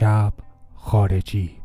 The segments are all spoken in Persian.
شب خارجی.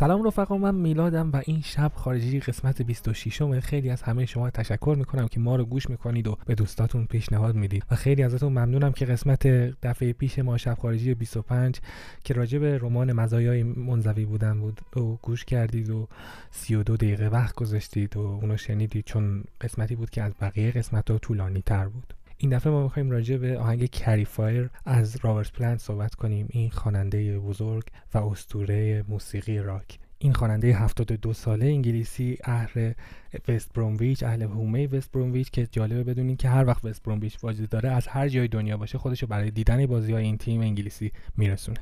سلام رفقا من میلادم و این شب خارجی قسمت 26 م خیلی از همه شما تشکر می‌کنم که ما رو گوش می‌کنید و به دوستاتون پیشنهاد می‌دید و خیلی ازتون ممنونم که قسمت دفعه پیش ما شب خارجی 25 که راجع به رمان مزایای منزوی بودن بود و گوش کردید و 32 دقیقه وقت گذاشتید و اونو شنیدید چون قسمتی بود که از بقیه قسمت ها طولانی تر بود. این دفعه ما می‌خوایم راجع به آهنگ Carry Fire از رابرت پلنت صحبت کنیم. این خواننده بزرگ و اسطوره موسیقی راک. این خواننده 72 ساله انگلیسی اهل وست برومویچ اهل حومه وست برومویچ که جالبه بدونین که هر وقت وست برومویچ وجود داره از هر جای دنیا باشه خودشو برای دیدن بازی های این تیم انگلیسی میرسونه.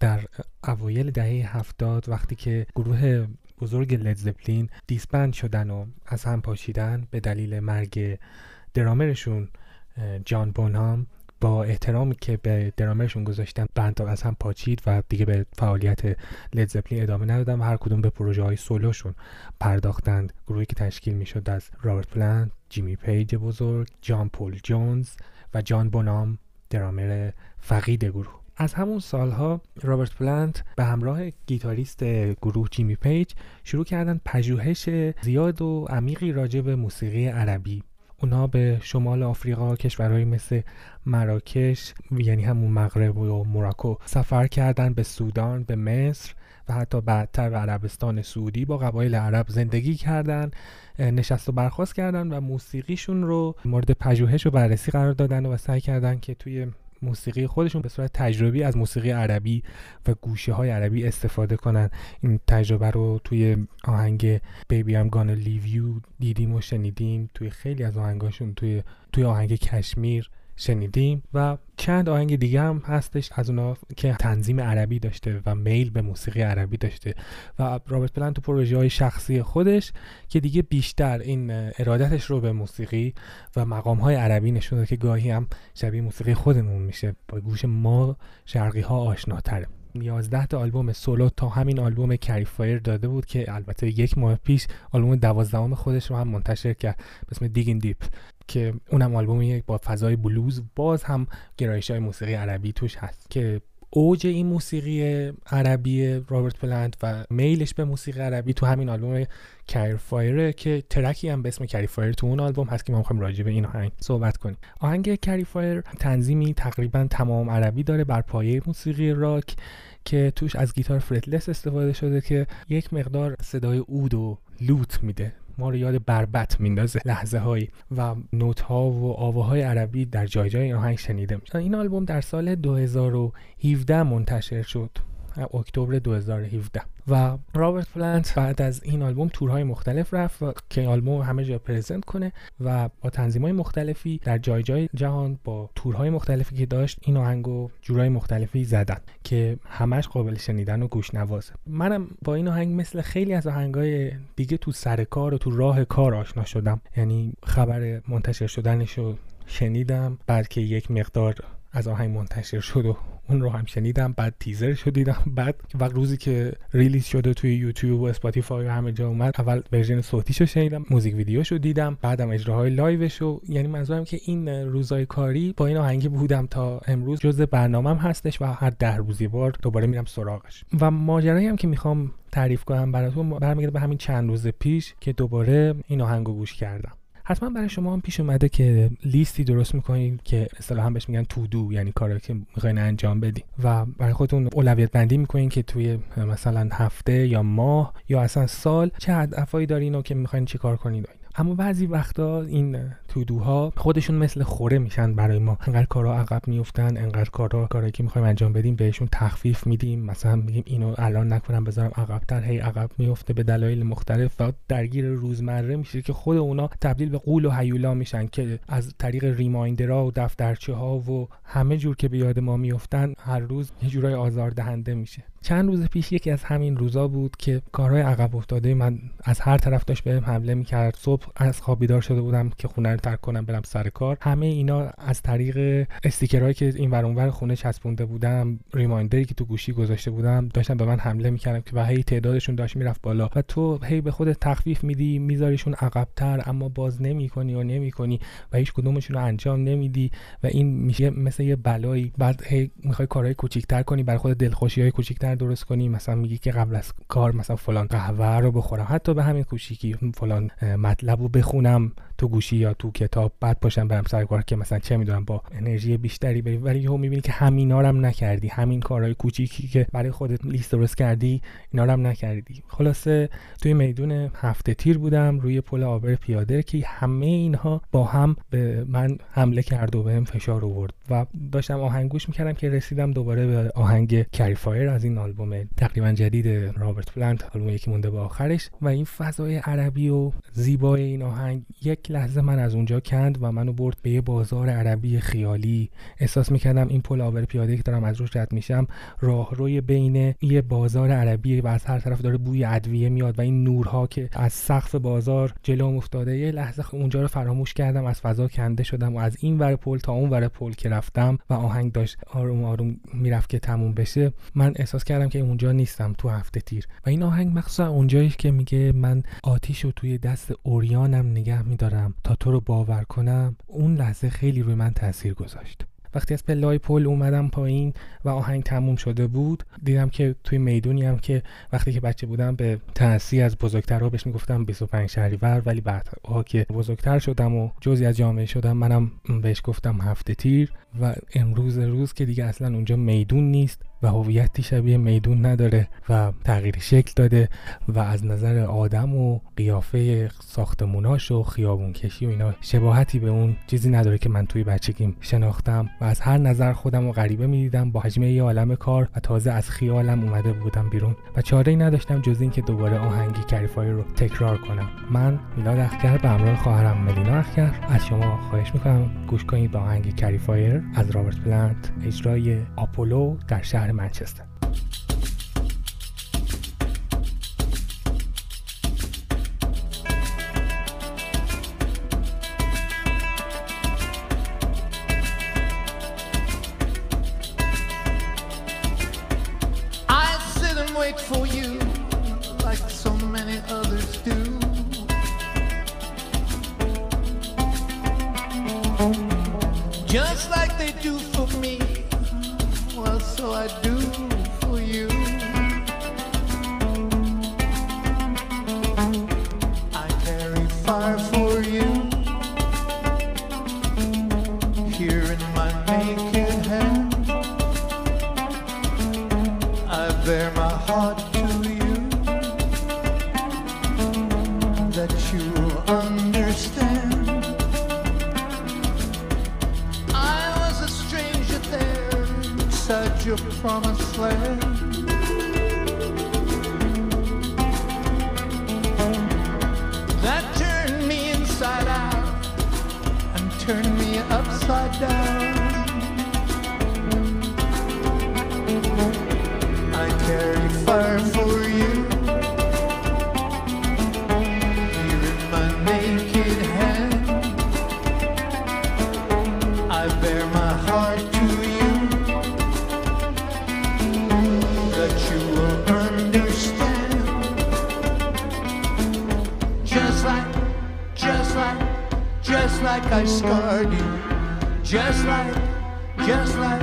در اوایل دهه هفتاد وقتی که گروه بزرگ Led Zeppelin disband شدن و از هم پاشیدن به دلیل مرگ درامرشون جان بونهام با احترامی که به درامرشون گذاشتن band از هم پاچید و دیگه به فعالیت Led Zeppelin ادامه ندادن و هر کدوم به پروژه های سولوشون پرداختند. گروهی که تشکیل می‌شد از رابرت پلنت جیمی پیج بزرگ جان پول جونز و جان بونام درامر فقید گروه. از همون سالها رابرت پلنت به همراه گیتاریست گروه جیمی پیج شروع کردن پژوهش زیاد و عمیقی راجع به موسیقی عربی. اونا به شمال آفریقا کشورهایی مثل مراکش یعنی همون مغرب و موراکو سفر کردن به سودان به مصر و حتی بعدتر به عربستان سعودی با قبایل عرب زندگی کردن نشست و برخواست کردن و موسیقیشون رو مورد پژوهش و بررسی قرار دادن و سعی کردن که توی موسیقی خودشون به صورت تجربی از موسیقی عربی و گوشه های عربی استفاده کنن. این تجربه رو توی آهنگ I'm Gonna Leave You دیدیم و شنیدیم توی خیلی از آهنگاشون توی توی آهنگ کشمیر. شنیدیم و چند آهنگ دیگه هم هستش از اونا که تنظیم عربی داشته و میل به موسیقی عربی داشته و رابرت پلنت تو پروژه های شخصی خودش که دیگه بیشتر این ارادتش رو به موسیقی و مقام های عربی نشون که گاهی هم شبیه موسیقی خودمون میشه. با گوش ما شرقی ها آشناتره. 11 تا آلبوم سولو تا همین آلبوم Carry Fire داده بود که البته یک ماه پیش آلبوم دوازدهم خودش رو هم منتشر کرد. به اسم Digging Deep که اونم آلبومی با فضای بلوز باز هم گرایش های موسیقی عربی توش هست که اوج این موسیقی عربی رابرت پلنت و میلش به موسیقی عربی تو همین آلبوم Carry Fire که track ی هم به اسم Carry Fire تو اون آلبوم هست که ما می‌خوایم راجع به این آهنگ صحبت کنیم. آهنگ Carry Fire تنظیمی تقریبا تمام عربی داره بر پایه موسیقی راک که توش از گیتار fretless استفاده شده که یک مقدار صدای عود و lute میده. ما رو یاد بربط میندازه لحظه هایی و نت ها و آواهای عربی در جای جای آهنگ شنیده میشه این آلبوم در سال 2017 منتشر شد. اکتبر 2017 و رابرت پلنت بعد از این آلبوم تورهای مختلف رفت و که آلبوم همه جا پرزنت کنه و با های مختلفی در جای جای جهان با تورهای مختلفی که داشت این آهنگو جورای مختلفی زدن که همش قابل شنیدن و گوش نوازه منم با این آهنگ مثل خیلی از آهنگای دیگه تو سر کار و تو راه کار آشنا شدم. یعنی خبر منتشر شدنش رو شنیدم. بعد که یک مقدار از آهنگ منتشر شد و اون رو هم شنیدم بعد تیزر رو دیدم بعد وقت روزی که release شده توی یوتیوب و اسپاتیفای و همه جا اومد اول version صوتیشو شنیدم music video شو دیدم بعدم اجراهای live شو. یعنی منظورم که این روزای کاری با این آهنگی بودم تا امروز جزء برنامهم هستش و هر ده روزی بار دوباره میرم سراغش. و ماجرایی هم که می‌خوام تعریف کنم براتون برمیگرده به همین چند روز پیش که دوباره این آهنگو گوش کردم. حتما برای شما هم پیش اومده که لیستی درست می‌کنید که اصطلاحا بهش میگن تو دو یعنی کاری که می‌خواین انجام بدین. و برای خودتون اولویت بندی می‌کنین که توی مثلا هفته یا ماه یا اصلا سال چه هدفهایی دارین و که می‌خواین چیکار کنید اما بعضی وقتا این تودوها خودشون مثل خوره میشن برای ما. انقدر کارا عقب میفتن انقدر کارا کارایی که می‌خوایم انجام بدیم بهشون تخفیف میدیم. مثلا میگیم اینو الان نکنم بذارم عقبتر. هی عقب میفته به دلایل مختلف و درگیر روزمره میشه که خود اونا تبدیل به قول و هیولا میشن که از طریق ریمایندرها و دفترچه ها و همه جور که به یاد ما میفتن هر روز یه جورای آزاردهنده میشه. چند روز پیش یکی از همین روزا بود که کارهای عقب افتاده من از هر طرف داشت بهم حمله می‌کرد. صبح از خواب بیدار شده بودم که خونه رو ترک کنم برم سر کار. همه اینا از طریق استیکرهایی که این ور اونور خونه چسبونده بودم ریمایندری که تو گوشی گذاشته بودم داشتم به من حمله می‌کردم که و هی تعدادشون داشت می‌رفت بالا. و تو هی به خودت تخفیف میدی میذاریشون عقبتر اما باز نمی‌کنی و نمی‌کنی و هیچ کدومشون رو انجام نمیدی و این میشه مثل یه بلایی. بعد هی می‌خوای کارهای کوچیکتر کنی برای خود دلخوشی های کوچیکتر درست کنی مثلا میگی که قبل از کار مثلا فلان قهوه رو بخورم. حتی به همین کوچیکی فلان مطلب رو بخونم. تو گوشی یا تو کتاب بعد باشم برم سر کار که مثلا چه می‌دونم با انرژی بیشتری بری. ولی یهو می‌بینی که همینا هم نکردی. همین کارهای کوچیکی که برای خودت لیست درست کردی اینا هم نکردی. خلاصه توی میدون هفت تیر بودم روی پل عابر پیاده که همه اینها با هم به من حمله کرد و بهم فشار آورد و داشتم آهنگ گوش می‌کردم که رسیدم دوباره به آهنگ Carry Fire از این آلبوم تقریبا جدید رابرت پلانت آلبوم یکی مونده به آخرش. و این فضای عربی و زیبای این آهنگ یک لحظه من از اونجا کند و منو برد به یه بازار عربی خیالی. احساس می‌کردم این پل آبر پیاده که دارم از روش رد میشم راهروی بین یه بازار عربی و از هر طرف داره بوی ادویه میاد و این نورها که از سقف بازار جلو افتاده یه لحظه اونجا رو فراموش کردم از فضا کنده شدم و از این ور پل تا اون ور پل که رفتم و آهنگ داشت آروم آروم می‌رفت که تموم بشه. من احساس کردم که اونجا نیستم تو هفته تیر. و این آهنگ مخصوصا اونجایی که میگه من آتیش رو توی دست اوریانم نگه میدارم. تا تو رو باور کنم اون لحظه خیلی روی من تاثیر گذاشت. وقتی از پلای پل اومدم پایین و آهنگ تموم شده بود دیدم که توی می‌دونی هم که وقتی که بچه بودم به تأثیر از بزرگترها بهش می‌گفتم 25 شهریور ولی بعدها که بزرگتر شدم و جزی از جامعه شدم منم بهش گفتم هفته تیر و امروز روز که دیگه اصلا اونجا میدون نیست. و هویتی شبیه میدون نداره و تغییر شکل داده و از نظر آدم و قیافه ساختموناش و خیابون کشی و اینا شباهتی به اون چیزی نداره که من توی بچگیم شناختم و از هر نظر خودم و غریبه می‌دیدم با هجمه یه عالم کار و تازه از خیالم اومده بودم بیرون و چاره ای نداشتم جز اینکه دوباره آهنگی Carry Fire رو تکرار کنم. من میلاد اخگر به همراه خواهرم ملینا اخگر. از شما خواهش می‌کنم گوش کنید به آهنگ Carry Fire از رابرت پلانت اجرای آپولو در شهر منچستر wait for you upside down. I carry fire for you. Here in my naked hand, I bear my heart to you. That you will understand. Just like, just like, just like I scarred you. Just like, just like,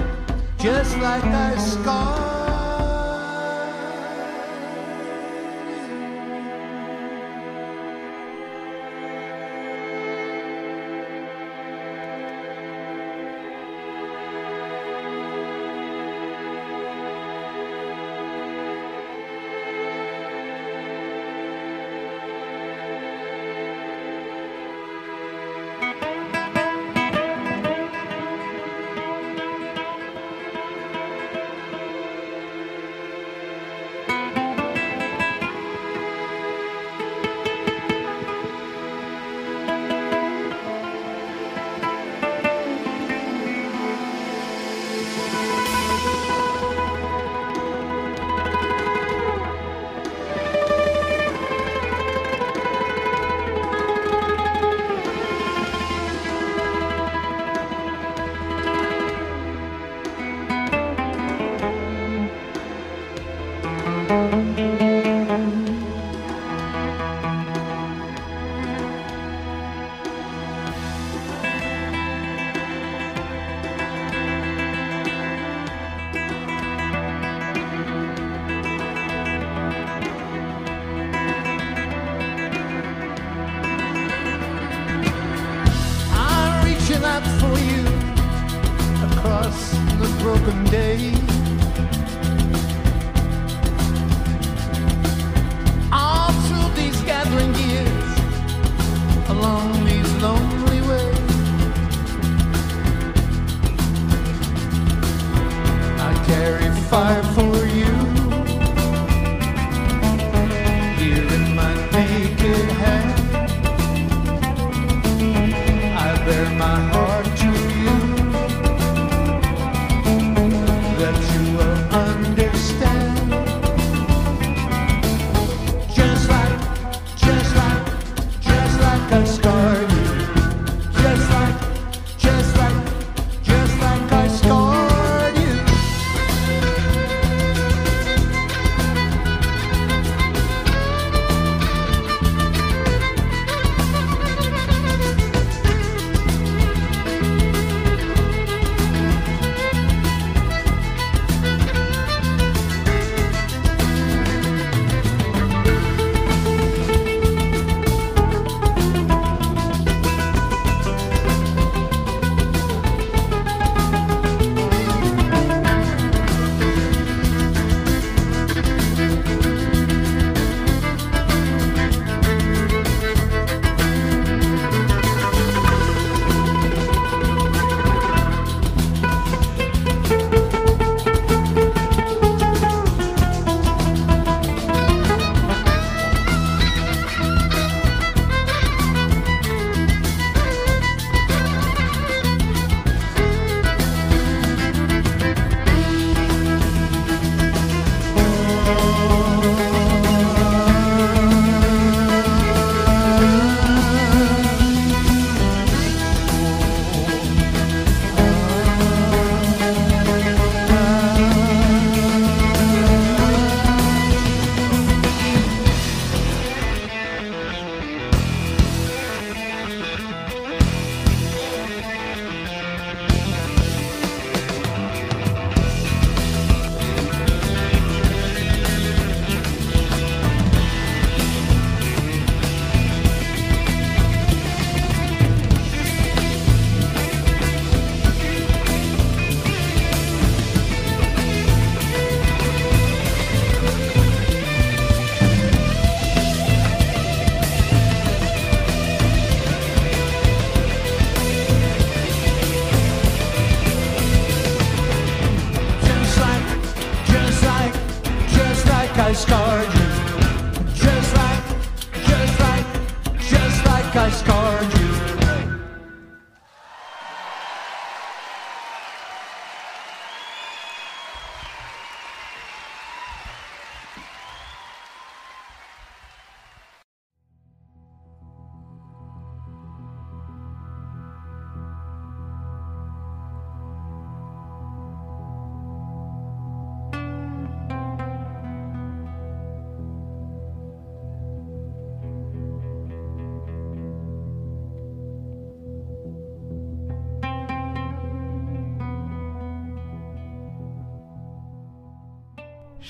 just like I scarred.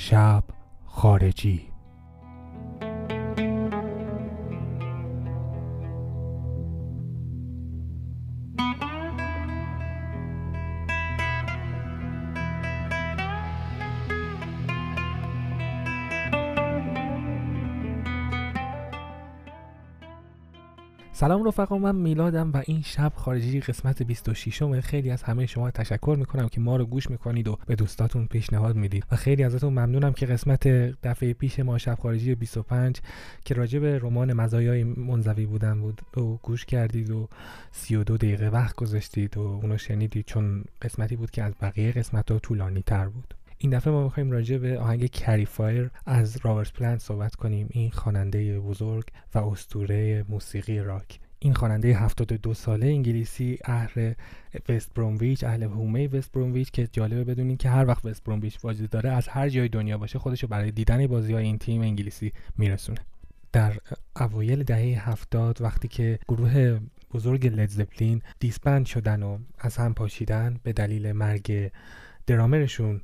شب خارجی. سلام رفقا من میلادم و این شب خارجی قسمت 26 م خیلی از همه شما تشکر می‌کنم که ما رو گوش می‌کنید و به دوستاتون پیشنهاد می‌دید و خیلی ازتون ممنونم که قسمت دفعه پیش ما شب خارجی 25 که راجع به رمان مزایای منزوی بودن بود و گوش کردید و 32 دقیقه وقت گذاشتید و اونو شنیدید چون قسمتی بود که از بقیه قسمت ها طولانی تر بود. این دفعه ما می‌خوایم راجع به آهنگ Carry Fire از رابرت پلنت صحبت کنیم. این خواننده بزرگ و اسطوره موسیقی راک. این خواننده 72 ساله انگلیسی اهل وست برومویچ اهل حومه وست برومویچ که جالبه بدونین که هر وقت وست برومویچ وجود داره از هر جای دنیا باشه خودشو برای دیدن بازی های این تیم انگلیسی میرسونه. در اوایل دهه هفتاد وقتی که گروه بزرگ Led Zeppelin disband شدن و از هم پاشیدن به دلیل مرگ درامرشون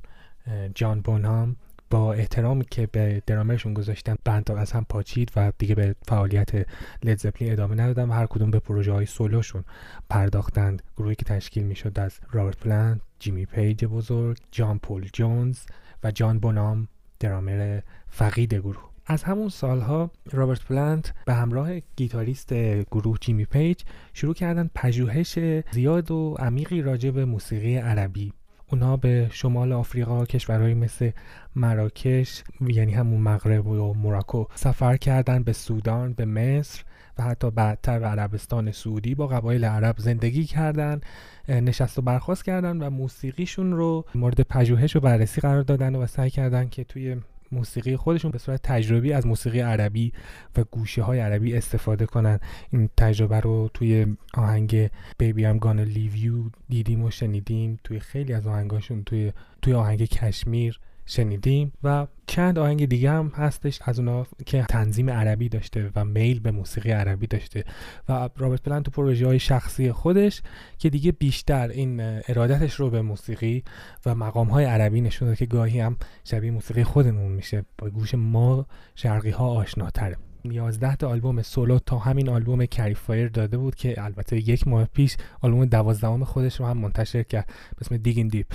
جان بونهام با احترامی که به درامرشون گذاشتن band از هم پاچید و دیگه به فعالیت Led Zeppelin ادامه ندادن و هر کدوم به پروژه های سولوشون پرداختند. گروهی که تشکیل می‌شد از رابرت پلنت جیمی پیج بزرگ جان پول جونز و جان بونام درامر فقید گروه. از همون سالها رابرت پلنت به همراه گیتاریست گروه جیمی پیج شروع کردن پژوهش زیاد و عمیقی راجع به موسیقی عربی. اونها به شمال آفریقا کشورهایی مثل مراکش یعنی همون مغرب و موراکو سفر کردن به سودان به مصر و حتی بعدتر به عربستان سعودی با قبایل عرب زندگی کردن نشست و برخواست کردن و موسیقیشون رو مورد پژوهش و بررسی قرار دادن و سعی کردن که توی موسیقی خودشون به صورت تجربی از موسیقی عربی و گوشه های عربی استفاده کنن. این تجربه رو توی آهنگ I'm Gonna Leave You دیدیم و شنیدیم توی خیلی از آهنگاشون توی توی آهنگ کشمیر. شنیدیم و چند آهنگ دیگه هم هستش از اونا که تنظیم عربی داشته و میل به موسیقی عربی داشته و رابرت پلنت تو پروژه های شخصی خودش که دیگه بیشتر این ارادتش رو به موسیقی و مقام های عربی نشون که گاهی هم شبیه موسیقی خودمون میشه. با گوش ما شرقی ها آشناتره. 11 تا آلبوم سولو تا همین آلبوم Carry Fire داده بود که البته یک ماه پیش آلبوم دوازدهم خودش رو هم منتشر کرد. به اسم Digging Deep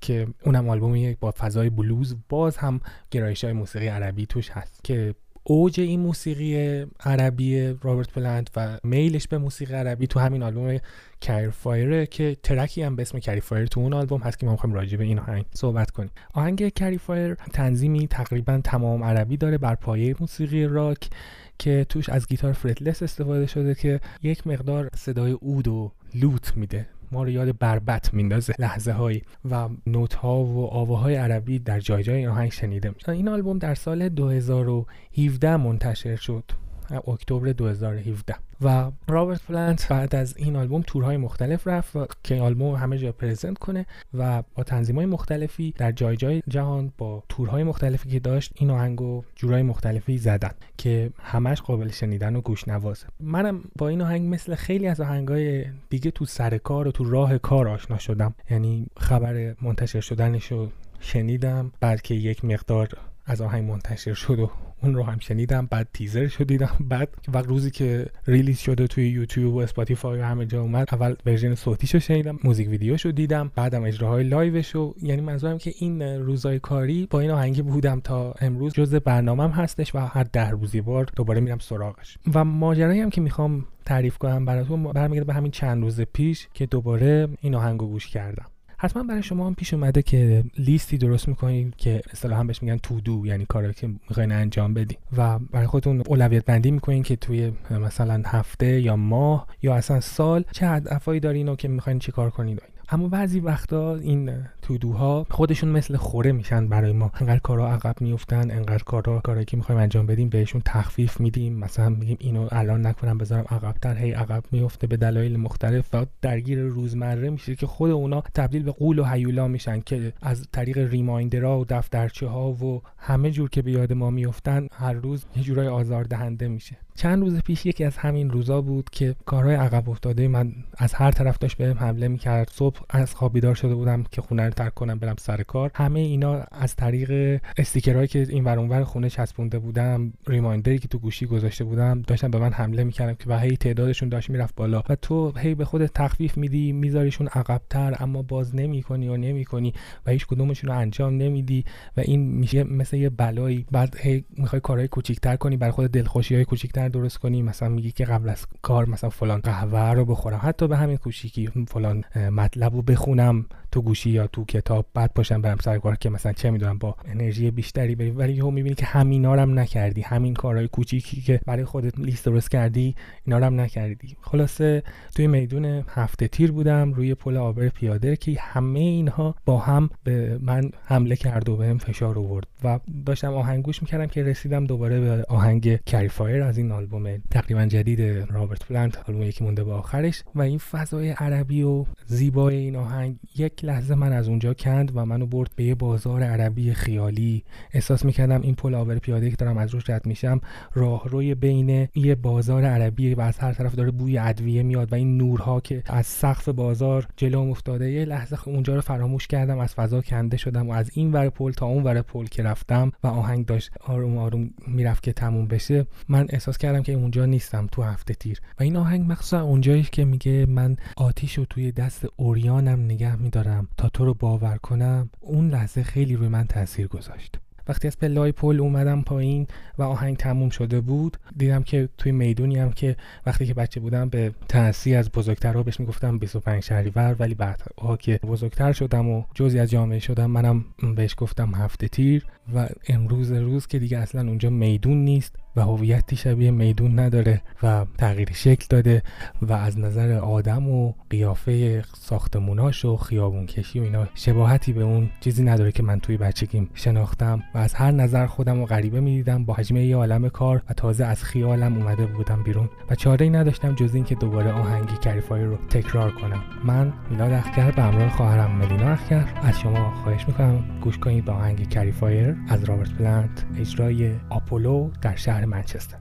که اونم آلبومی با فضای بلوز باز هم گرایش های موسیقی عربی توش هست که اوج این موسیقی عربی رابرت پلنت و میلش به موسیقی عربی تو همین آلبوم Carry Fire که ترکی هم به اسم Carry Fire تو اون آلبوم هست که ما می‌خوایم راجع به این آهنگ صحبت کنیم. آهنگ Carry Fire تنظیمی تقریبا تمام عربی داره بر پایه موسیقی راک که توش از گیتار fretless استفاده شده که یک مقدار صدای عود و lute میده. ما رو یاد بربط میندازه لحظه هایی و نت ها و آواهای عربی در جای جای آهنگ شنیده میشه این آلبوم در سال 2017 منتشر شد. اکتبر 2017 و رابرت پلنت بعد از این آلبوم تورهای مختلف رفت و که آلبوم همه جا پرزنت کنه و با تنظیمای مختلفی در جای جای جهان با تورهای مختلفی که داشت این آهنگو جورای مختلفی زدن که همش قابل شنیدن و گوش نوازه منم با این آهنگ مثل خیلی از آهنگای دیگه تو سر کار و تو راه کار آشنا شدم. یعنی خبر منتشر شدنش رو شنیدم بعد که یک مقدار از آهنگ منتشر شد و اون رو هم شنیدم بعد تیزرش رو دیدم بعد و روزی که release شده توی یوتیوب و اسپاتیفای و همه جا اومد اول version صوتیش رو شنیدم موزیک ویدیوش رو دیدم بعدم اجراهای live ش رو. یعنی منظورم که این روزای کاری با این آهنگی بودم تا امروز جزء برنامهم هستش و هر ده روز یه بار دوباره میرم سراغش. و ماجرایی هم که می‌خوام تعریف کنم براتون برمیگرده به همین چند روز پیش که دوباره این آهنگو گوش کردم. حتما برای شما هم پیش اومده که لیستی درست می‌کنید که اصطلاحا بهش میگن تو دو یعنی کاری که می‌خواین انجام بدین. و برای خودتون اولویت بندی می‌کنین که توی مثلا هفته یا ماه یا اصلا سال چه هدفهایی دارین و که می‌خواین چیکار کنید اما بعضی وقتا این تودوها خودشون مثل خوره میشن برای ما. انقدر کارا عقب میفتن انقدر کارا کارایی که می‌خوایم انجام بدیم بهشون تخفیف میدیم. مثلا میگیم اینو الان نکنم بذارم عقبتر. هی عقب میفته به دلایل مختلف و درگیر روزمره میشه که خود اونا تبدیل به قول و هیولا میشن که از طریق ریمایندرها و دفترچه ها و همه جور که به یاد ما میفتن هر روز یه جورای آزاردهنده میشه. چند روز پیش یکی از همین روزا بود که کارهای عقب افتاده. من از هر طرف داشت بهم حمله می‌کرد. صبح از خواب بیدار شده بودم که خونه رو ترک کنم برم سر کار. همه اینا از طریق استیکرهایی که این ور اونور خونه چسبونده بودم ریمایندری که تو گوشی گذاشته بودم داشتن به من حمله می‌کردم که و هی تعدادشون داشت می‌رفت بالا. و تو هی به خودت تخفیف میدی میذاریشون عقبتر اما باز نمی‌کنی و نمی‌کنی و هیچ کدومشون رو انجام نمیدی و این میشه مثل یه بلایی. بعد هی می‌خوای کارهای کوچیکتر کنی برای خود دلخوشی های کوچیکتر درست کنی. مثلا میگی که قبل از کار مثلا فلان قهوه رو بخورم. حتی به همین کوچیکی فلان مطلب رو بخونم. تو گوشی یا تو کتاب بعد پاشم برم سر کار که مثلا چه می‌دونم با انرژی بیشتری بری. ولی یهو می‌بینی که همینا رو هم نکردی. همین کارهای کوچیکی که برای خودت لیست درست کردی اینا هم نکردی. خلاصه توی میدون هفته تیر بودم روی پل عابر پیاده که همه اینها با هم به من حمله کرد و بهم فشار آورد و داشتم آهنگ گوش می‌کردم که رسیدم دوباره به آهنگ Carry Fire از این آلبوم تقریبا جدید رابرت پلنت آلبوم یکی مونده به آخرش. و این فضای عربی و زیبای این آهنگ یک یک لحظه من از اونجا کند و منو برد به یه بازار عربی خیالی. احساس می‌کردم این پل عابر پیاده که دارم از روش رد میشم راهروی بین یه بازار عربی و از هر طرف داره بوی ادویه میاد و این نورها که از سقف بازار جلوم افتاده یه لحظه اونجا رو فراموش کردم از فضا کنده شدم و از این ور پل تا اون ور پل که رفتم و آهنگ داشت آروم آروم می‌رفت که تموم بشه. من احساس کردم که اونجا نیستم تو هفته تیر. و این آهنگ مخصوصا اونجایی که میگه من آتیش رو توی دست عریانم نگه میدارم. تا تو رو باور کنم اون لحظه خیلی روی من تاثیر گذاشت. وقتی از پلای پل اومدم پایین و آهنگ تموم شده بود دیدم که توی می‌دونی هم که وقتی که بچه بودم به تنسی از بزرگترها بهش می‌گفتم 25 شهریور ولی بعدها که بزرگتر شدم و جزی از جامعه شدم منم بهش گفتم هفته تیر. و امروز روز که دیگه اصلا اونجا میدون نیست و هویتی شبیه میدون نداره و تغییر شکل داده و از نظر آدم و قیافه ساختموناش و خیابون کشی و اینا شباهتی به اون چیزی نداره که من توی بچگیم شناختم و از هر نظر خودمو غریبه می‌دیدم با هجمه یه عالم کار و تازه از خیالم اومده بودم بیرون و چاره ای نداشتم جز اینکه دوباره آهنگ Carry Fire رو تکرار کنم. من میلاد اخگر به همراه خواهرم ملینا اخگر. از شما خواهش می‌کنم گوش کنید به آهنگ Carry Fire از رابرت پلانت اجرای آپولو در شهر منچستر.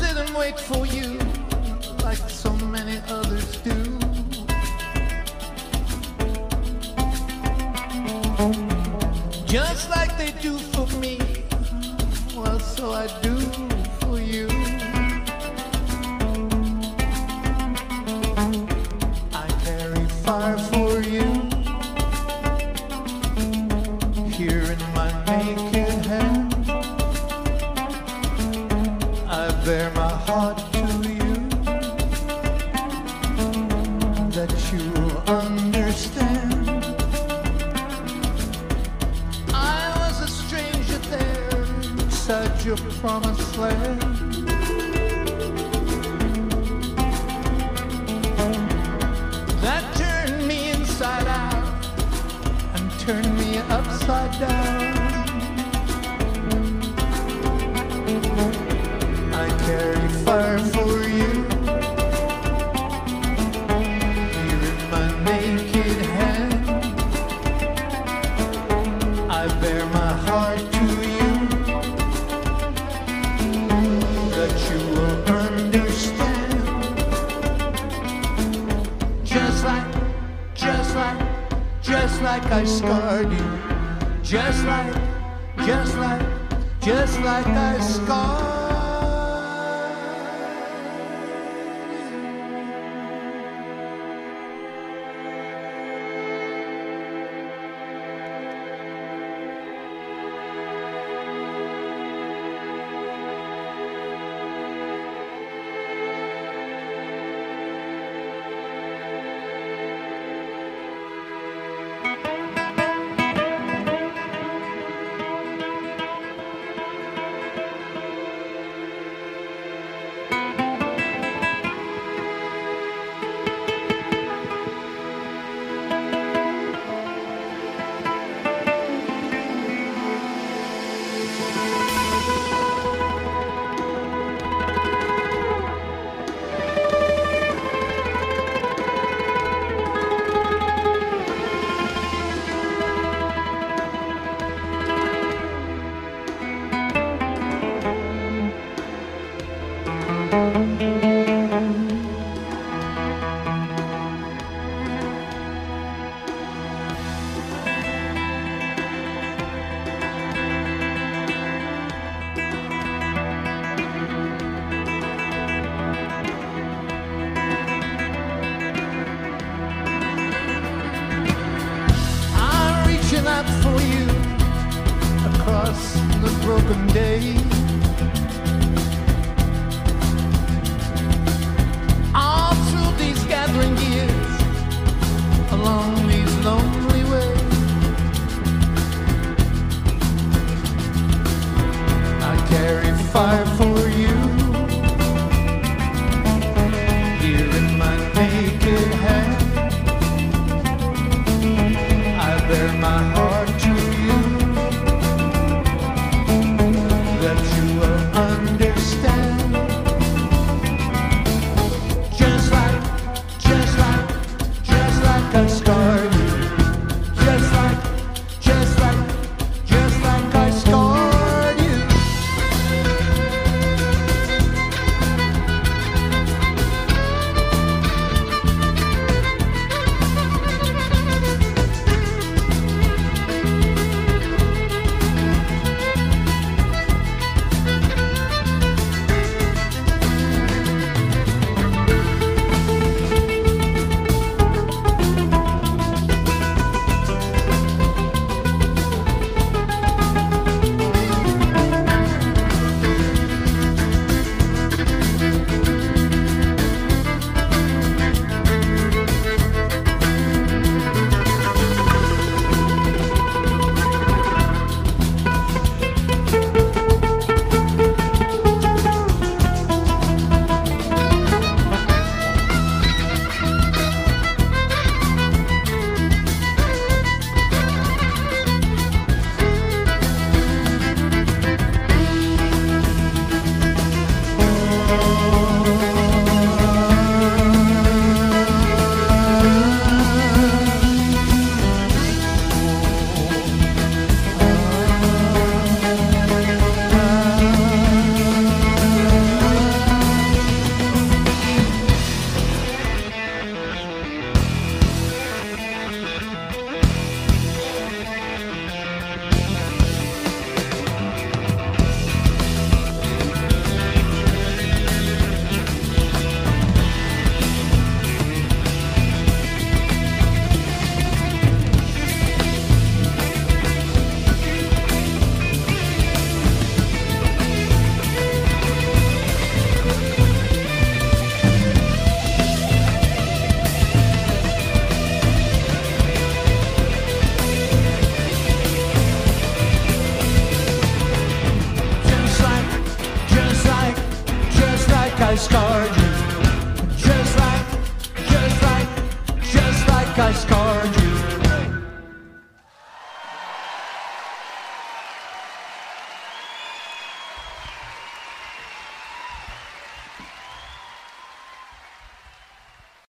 Sit and wait for you. Upside down. I carry fire for you. Here in my naked hand, I bear my heart to you. That you will understand. Just like, just like, just like I scarred you. Just like, just like, just like I scarred.